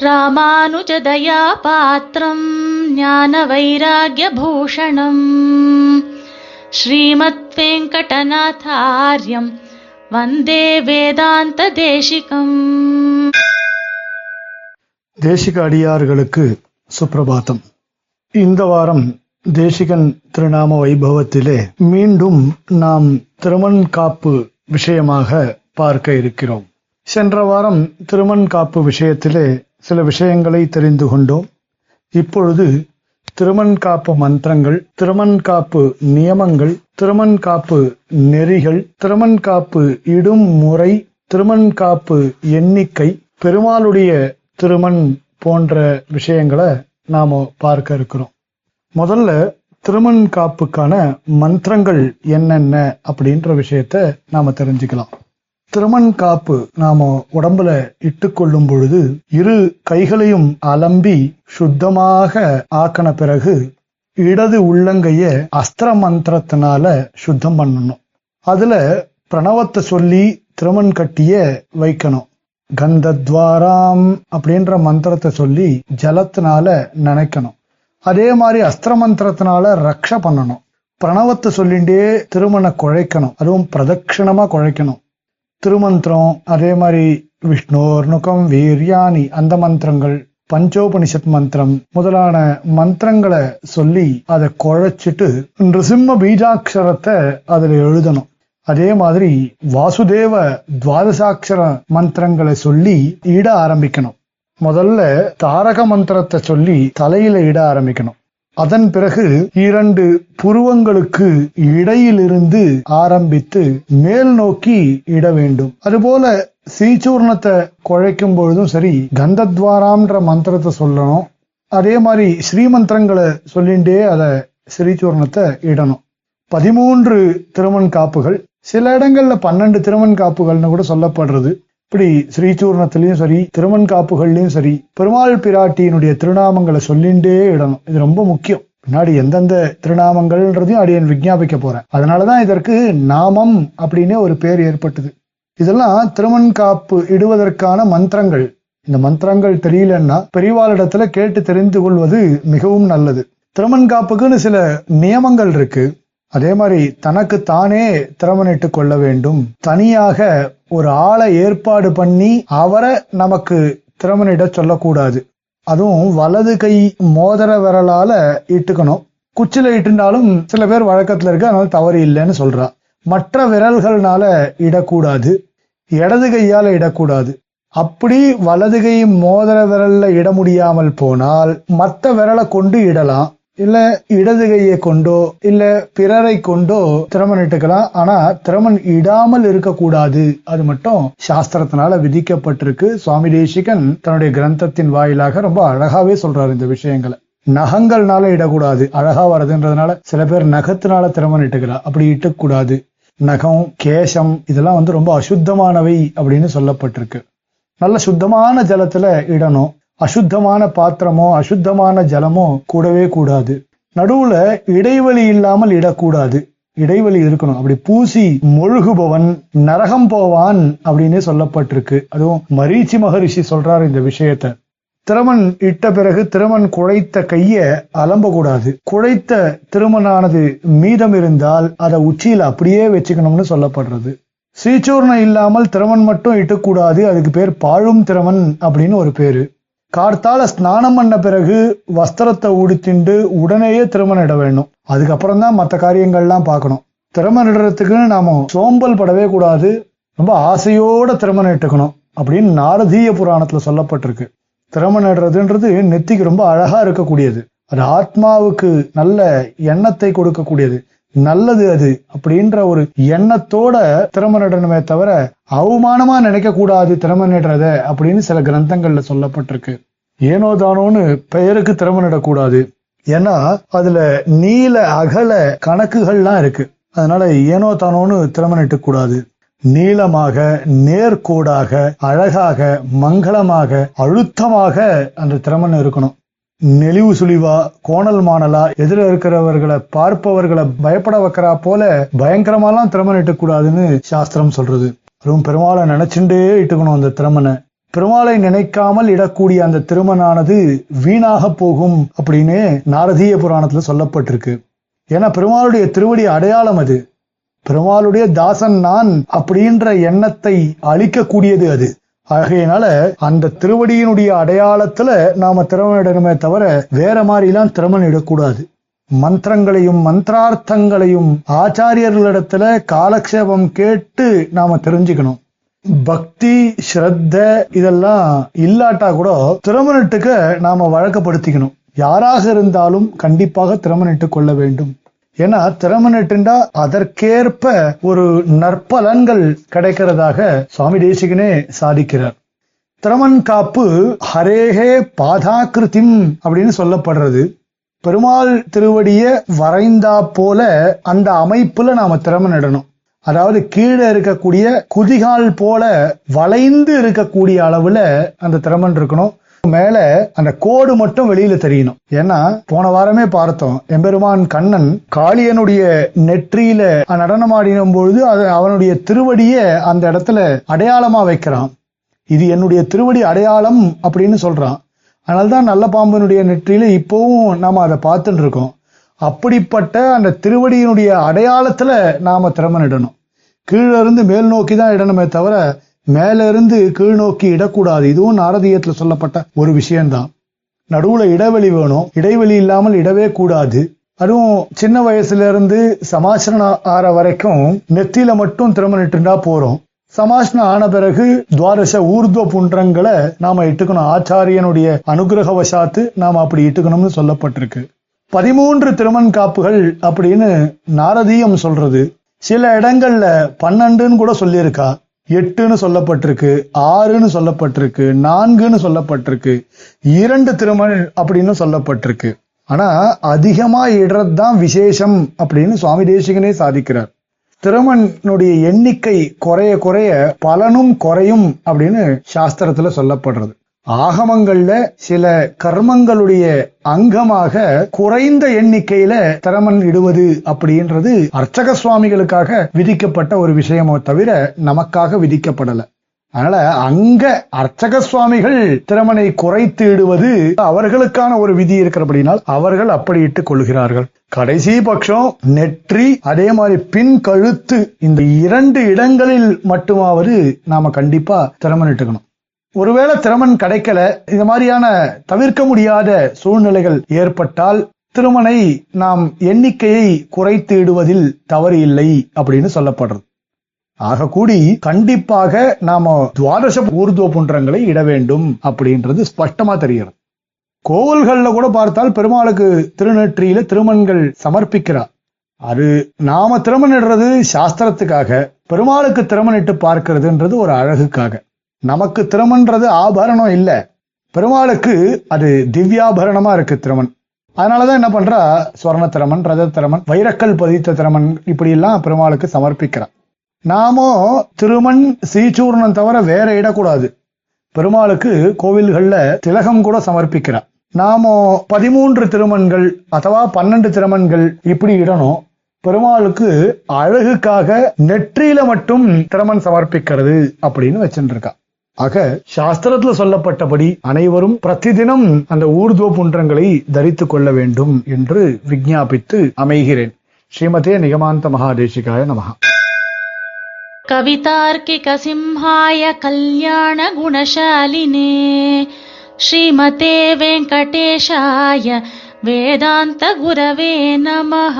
ராமானுஜதயா பாத்திரம் ஞான வைராகியபூஷணம் ஸ்ரீமத் வெங்கடநாதாரியம் வந்தே வேதாந்த தேசிகம் தேசிக அடியார்களுக்கு சுப்பிரபாதம் இந்த வாரம் தேசிகன் திருநாம வைபவத்திலே மீண்டும் நாம் திருமண் காப்பு விஷயமாக பார்க்க இருக்கிறோம். சென்ற வாரம் திருமண் காப்பு விஷயத்திலே சில விஷயங்களை தெரிந்து கொண்டோம். இப்பொழுது திருமண் காப்பு மந்திரங்கள் திருமண் காப்பு நியமங்கள் திருமண் காப்பு நெறிகள் திருமண் காப்பு இடும் முறை திருமண் காப்பு எண்ணிக்கை பெருமாளுடைய திருமண் போன்ற விஷயங்களை நாம பார்க்க இருக்கிறோம். முதல்ல திருமண் காப்புக்கான மந்திரங்கள் என்னென்ன அப்படின்ற விஷயத்த நாம தெரிஞ்சுக்கலாம். திருமண் காப்பு நாம உடம்புல இட்டுக்கொள்ளும் பொழுது இரு கைகளையும் அலம்பி சுத்தமாக ஆக்கின பிறகு இடது உள்ளங்கைய அஸ்திர மந்திரத்தினால சுத்தம் பண்ணணும். அதுல பிரணவத்தை சொல்லி திருமண் கட்டிய வைக்கணும். கந்தத்வாராம் அப்படின்ற மந்திரத்தை சொல்லி ஜலத்தினால நினைக்கணும். அதே மாதிரி அஸ்திர மந்திரத்தினால ரக்ஷ பண்ணணும். பிரணவத்தை சொல்லிண்டே திருமண குழைக்கணும். அதுவும் பிரதட்சிணமா குழைக்கணும். திருமந்திரம் அதே மாதிரி விஷ்ணோர்னுகம் வீர்யானி அந்த மந்திரங்கள் பஞ்சோபனிஷத் மந்திரம் முதலான மந்திரங்களை சொல்லி அதை குழைச்சிட்டு நிருசிம்ம பீஜாட்சரத்தை அதுல எழுதணும். அதே மாதிரி வாசுதேவ துவாதசாட்சர மந்திரங்களை சொல்லி இட ஆரம்பிக்கணும். முதல்ல தாரக மந்திரத்தை சொல்லி தலையில இட ஆரம்பிக்கணும். அதன் பிறகு இரண்டு புருவங்களுக்கு இடையிலிருந்து ஆரம்பித்து மேல் நோக்கி இட வேண்டும். அதுபோல சீச்சூர்ணத்தை குழைக்கும் பொழுதும் சரி கந்தத்வாராம்ன்ற மந்திரத்தை சொல்லணும். அதே மாதிரி ஸ்ரீமந்திரங்களை சொல்லிண்டே அதை ஸ்ரீச்சூர்ணத்தை இடணும். பதிமூன்று திருமண் காப்புகள். சில இடங்கள்ல பன்னெண்டு திருமண் காப்புகள்னு கூட சொல்லப்படுறது. இப்படி ஸ்ரீசூர்ணத்திலையும் சரி திருமண் காப்புகள்லையும் சரி பெருமாள் பிராட்டியினுடைய திருநாமங்களை சொல்லிண்டே இடணும். இது ரொம்ப முக்கியம். பின்னாடி எந்தெந்த திருநாமங்கள்ன்றதையும் அடியன் விஜாபிக்க போறேன். அதனாலதான் இதற்கு நாமம் அப்படின்னே ஒரு பேர் ஏற்பட்டது. இதெல்லாம் திருமண் காப்பு இடுவதற்கான மந்திரங்கள். இந்த மந்திரங்கள் தெரியலன்னா பெரியவாளிடத்துல கேட்டு தெரிந்து கொள்வது மிகவும் நல்லது. திருமண் காப்புக்குன்னு சில நியமங்கள் இருக்கு. அதே மாதிரி தனக்கு தானே திறமனிட்டு கொள்ள வேண்டும். தனியாக ஒரு ஆளை ஏற்பாடு பண்ணி அவரை நமக்கு திறமனிட சொல்லக்கூடாது. அதுவும் வலது கை மோதிர விரலால இட்டுக்கணும். குச்சில இட்டுனாலும் சில பேர் வழக்கத்துல இருக்கு அதனால தவறு இல்லைன்னு சொல்றா. மற்ற விரல்கள்னால இடக்கூடாது. இடது கையால இடக்கூடாது. அப்படி வலது கை மோதிர விரல்ல இட முடியாமல் போனால் மற்ற விரலை கொண்டு இடலாம். இல்ல இடது கையை கொண்டோ இல்ல பிறரை கொண்டோ திறமன் இட்டுக்கலாம் ஆனா திறமன் இடாமல் இருக்கக்கூடாது. அது மட்டும் சாஸ்திரத்தினால விதிக்கப்பட்டிருக்கு. சுவாமி தேசிகன் தன்னுடைய கிரந்தத்தின் வாயிலாக ரொம்ப அழகாவே சொல்றாரு இந்த விஷயங்களை. நகங்கள்னால இடக்கூடாது. அழகா வருதுன்றதுனால சில பேர் நகத்தினால திறமன் இட்டுக்கிறா அப்படி இட்டக்கூடாது. நகம் கேசம் இதெல்லாம் வந்து ரொம்ப அசுத்தமானவை அப்படின்னு சொல்லப்பட்டிருக்கு. நல்ல சுத்தமான ஜலத்துல இடணும். அசுத்தமான பாத்திரமோ அசுத்தமான ஜலமோ கூடவே கூடாது. நடுவுல இடைவெளி இல்லாமல் இடக்கூடாது. இடைவெளி இருக்கணும். அப்படி பூசி மொழுகுபவன் நரகம் போவான் அப்படின்னு சொல்லப்பட்டிருக்கு. அதுவும் மரீச்சி மகரிஷி சொல்றாரு இந்த விஷயத்த. திருமண் இட்ட பிறகு திருமண் குழைத்த கைய அலம்பக்கூடாது. குழைத்த திருமணானது மீதம் இருந்தால் அதை உச்சியில அப்படியே வச்சுக்கணும்னு சொல்லப்படுறது. சீச்சூர்ணம் இல்லாமல் திறமன் மட்டும் இட்டக்கூடாது. அதுக்கு பேர் பாழும் திறமன் அப்படின்னு ஒரு பேரு. கார்த்தால ஸ்நானம் பண்ண பிறகு வஸ்திரத்தை உடுத்திண்டு உடனேயே திருமணம் இட வேணும் அதுக்கப்புறம் தான் மற்ற காரியங்கள்லாம் பார்க்கணும். திருமணம் இடறதுக்குன்னு நாம சோம்பல் படவே கூடாது. ரொம்ப ஆசையோட திருமணம் இட்டுக்கணும் அப்படின்னு நாரதீய புராணத்துல சொல்லப்பட்டிருக்கு. திருமணம் இடறதுன்றது நெத்திக்கு ரொம்ப அழகா இருக்கக்கூடியது. அது ஆத்மாவுக்கு நல்ல எண்ணத்தை கொடுக்கக்கூடியது. நல்லது அது அப்படின்ற ஒரு எண்ணத்தோட திறமனிடணுமே தவிர அவமானமா நினைக்க கூடாது திறமனிடுறத அப்படின்னு சில கிரந்தங்கள்ல சொல்லப்பட்டிருக்கு. ஏனோ தானோன்னு பெயருக்கு திறமனிடக்கூடாது ஏன்னா அதுல நீல அகல கணக்குகள்லாம் இருக்கு. அதனால ஏனோ தானோன்னு திறமனிட்டு கூடாது நீளமாக நேர்கோடாக அழகாக மங்களமாக அழுத்தமாக அந்த திறமன் இருக்கணும் நெளிவு சுழிவா கோணல் மாணலா எதிர இருக்கிறவர்களை பார்ப்பவர்களை பயப்பட வைக்கிறா போல பயங்கரமாலாம் திறமன் இட்டக்கூடாதுன்னு சாஸ்திரம் சொல்றது. அதுவும் பெருமாளை நினைச்சுட்டே இட்டுக்கணும் அந்த திறமனை. பெருமாளை நினைக்காமல் இடக்கூடிய அந்த திருமணானது வீணாக போகும் அப்படின்னு நாரதீய புராணத்துல சொல்லப்பட்டிருக்கு. ஏன்னா பெருமாளுடைய திருவடி அடையாளம் அது. பெருமாளுடைய தாசன் நான் அப்படின்ற எண்ணத்தை அழிக்கக்கூடியது அது. ஆகையினால அந்த திருவடியினுடைய அடையாளத்துல நாம திறமையிடணுமே இடணுமே தவிர வேற மாதிரிலாம் திறமன் இடக்கூடாது. மந்திரங்களையும் மந்திரார்த்தங்களையும் ஆச்சாரியர்களிடத்துல காலக்ஷேபம் கேட்டு நாம தெரிஞ்சுக்கணும். பக்தி ஸ்ரத்த இதெல்லாம் இல்லாட்டா கூட திருமணத்துக்கு நாம வழக்கப்படுத்திக்கணும். யாராக இருந்தாலும் கண்டிப்பாக திறமனிட்டு கொள்ள வேண்டும். ஏன்னா திறமனிட்டுண்டா அதற்கேற்ப ஒரு நற்பலன்கள் கிடைக்கிறதாக சுவாமி தேசிகனே சாதிக்கிறார். திறமன் காப்பு ஹரேஹே பாதாகிருதிம் அப்படின்னு சொல்லப்படுறது. பெருமாள் திருவடிய வரைந்தா போல அந்த அமைப்புல நாம திறமன் இடணும் அதாவது கீழே இருக்கக்கூடிய குதிகால் போல வளைந்து இருக்கக்கூடிய அளவுல அந்த திறமன் இருக்கணும். மேல அந்த கோடு மட்டும் வெளியில தெரியணும். ஏன்னா போன வாரமே பார்த்தோம் எம்பெருமான் கண்ணன் காளியனுடைய நெற்றியில நடனமாடினும் பொழுது அது அவனுடைய திருவடிய அந்த இடத்துல அடையாளமா வைக்கிறான். இது என்னுடைய திருவடி அடையாளம் அப்படின்னு சொல்றான். அதனால்தான் நல்ல பாம்பனுடைய நெற்றியில இப்பவும் நாம அதை பார்த்துட்டு இருக்கோம். அப்படிப்பட்ட அந்த திருவடியினுடைய அடையாளத்துல நாம திறமன் கீழிருந்து மேல் நோக்கி தான் இடணுமே தவிர மேலிருந்து கீழ் நோக்கி இடக்கூடாது. இதுவும் நாரதீயத்தில் சொல்லப்பட்ட ஒரு விஷயம்தான். நடுவுல இடைவெளி வேணும். இடைவெளி இல்லாமல் இடவே கூடாது. அதுவும் சின்ன வயசுல இருந்து சமாசனம் ஆற வரைக்கும் நெத்தியில மட்டும் திறமனிட்டுண்டா போறோம். சமாசனம் ஆன பிறகு துவாரச ஊர்துவ புன்றங்களை நாம இட்டுக்கணும். ஆச்சாரியனுடைய அனுகிரக வசாத்து நாம அப்படி இட்டுக்கணும்னு சொல்லப்பட்டிருக்கு. பதிமூன்று திருமண் காப்புகள் அப்படின்னு நாரதீயம் சொல்றது. சில இடங்கள்ல பன்னெண்டுன்னு கூட சொல்லியிருக்கா. எட்டுன்னு சொல்லப்பட்டிருக்கு ஆறுன்னு சொல்லப்பட்டிருக்கு நான்குன்னு சொல்லப்பட்டிருக்கு இரண்டு திருமண் அப்படின்னு சொல்லப்பட்டிருக்கு. ஆனா அதிகமா இடுறது தான் விசேஷம் அப்படின்னு சுவாமி தேசிகனே சாதிக்கிறார். திருமணனுடைய எண்ணிக்கை குறைய குறைய பலனும் குறையும் அப்படின்னு சாஸ்திரத்துல சொல்லப்படுறது. ஆகமங்கள்ல சில கர்மங்களுடைய அங்கமாக குறைந்த எண்ணிக்கையில திறமன் இடுவது அப்படின்றது அர்ச்சக சுவாமிகளுக்காக விதிக்கப்பட்ட ஒரு விஷயமோ தவிர நமக்காக விதிக்கப்படல. அதனால அங்க அர்ச்சக சுவாமிகள் திறமனை குறைத்து இடுவது அவர்களுக்கான ஒரு விதி இருக்கிறபடினால் அவர்கள் அப்படி இட்டுக் கொள்கிறார்கள். கடைசி பட்சம் நெற்றி அதே மாதிரி பின் கழுத்து இந்த இரண்டு இடங்களில் மட்டுமாவது நாம கண்டிப்பா திறமன் இட்டுக்கணும். ஒருவேளை திறமன் கிடைக்கல இது மாதிரியான தவிர்க்க முடியாத சூழ்நிலைகள் ஏற்பட்டால் திருமணை நாம் எண்ணிக்கையை குறைத்து இடுவதில் தவறு இல்லை அப்படின்னு சொல்லப்படுறது. ஆக கூடி கண்டிப்பாக நாம துவாதச ஊர்துவ புன்றங்களை இட வேண்டும் அப்படின்றது ஸ்பஷ்டமா தெரிகிறது. கோவில்கள்ல கூட பார்த்தால் பெருமாளுக்கு திருநெற்றியில திருமண்கள் சமர்ப்பிக்கிறார் அது நாம திருமணிடுறது சாஸ்திரத்துக்காக பெருமாளுக்கு திறமனிட்டு பார்க்கிறதுன்றது ஒரு அழகுக்காக. நமக்கு திருமன்றது ஆபரணம் இல்லை. பெருமாளுக்கு அது திவ்யாபரணமா இருக்கு திருமன் அதனாலதான் என்ன பண்றா? சுவர்ண திறமன் ரத திறமன் வைரக்கல் பதித்த திறமன் இப்படி எல்லாம் பெருமாளுக்கு சமர்ப்பிக்கிறான். நாமோ திருமண் சீச்சூர்ணம் தவிர வேற இடக்கூடாது. பெருமாளுக்கு கோவில்கள்ல திலகம் கூட சமர்ப்பிக்கிறார் நாமோ பதிமூன்று திருமண்கள் அथवा பன்னெண்டு திருமண்கள் இப்படி இடணும். பெருமாளுக்கு அழகுக்காக நெற்றியில மட்டும் திறமன் சமர்ப்பிக்கிறது அப்படின்னு வச்சுருக்கான் ஆக சாஸ்திரத்துல சொல்லப்பட்டபடி அனைவரும் பிரதிதினம் அந்த ஊர்துவ புன்றங்களை தரித்துக் கொள்ள வேண்டும் என்று விஞ்ஞாபித்து அமைகிறேன் ஸ்ரீமதே நிகமாந்த மகாதேசிகாய நமகா कवितार्किकसिंहाय कल्याणगुणशालिने श्रीमते वेङ्कटेशाय वेदान्तगुरवे नमः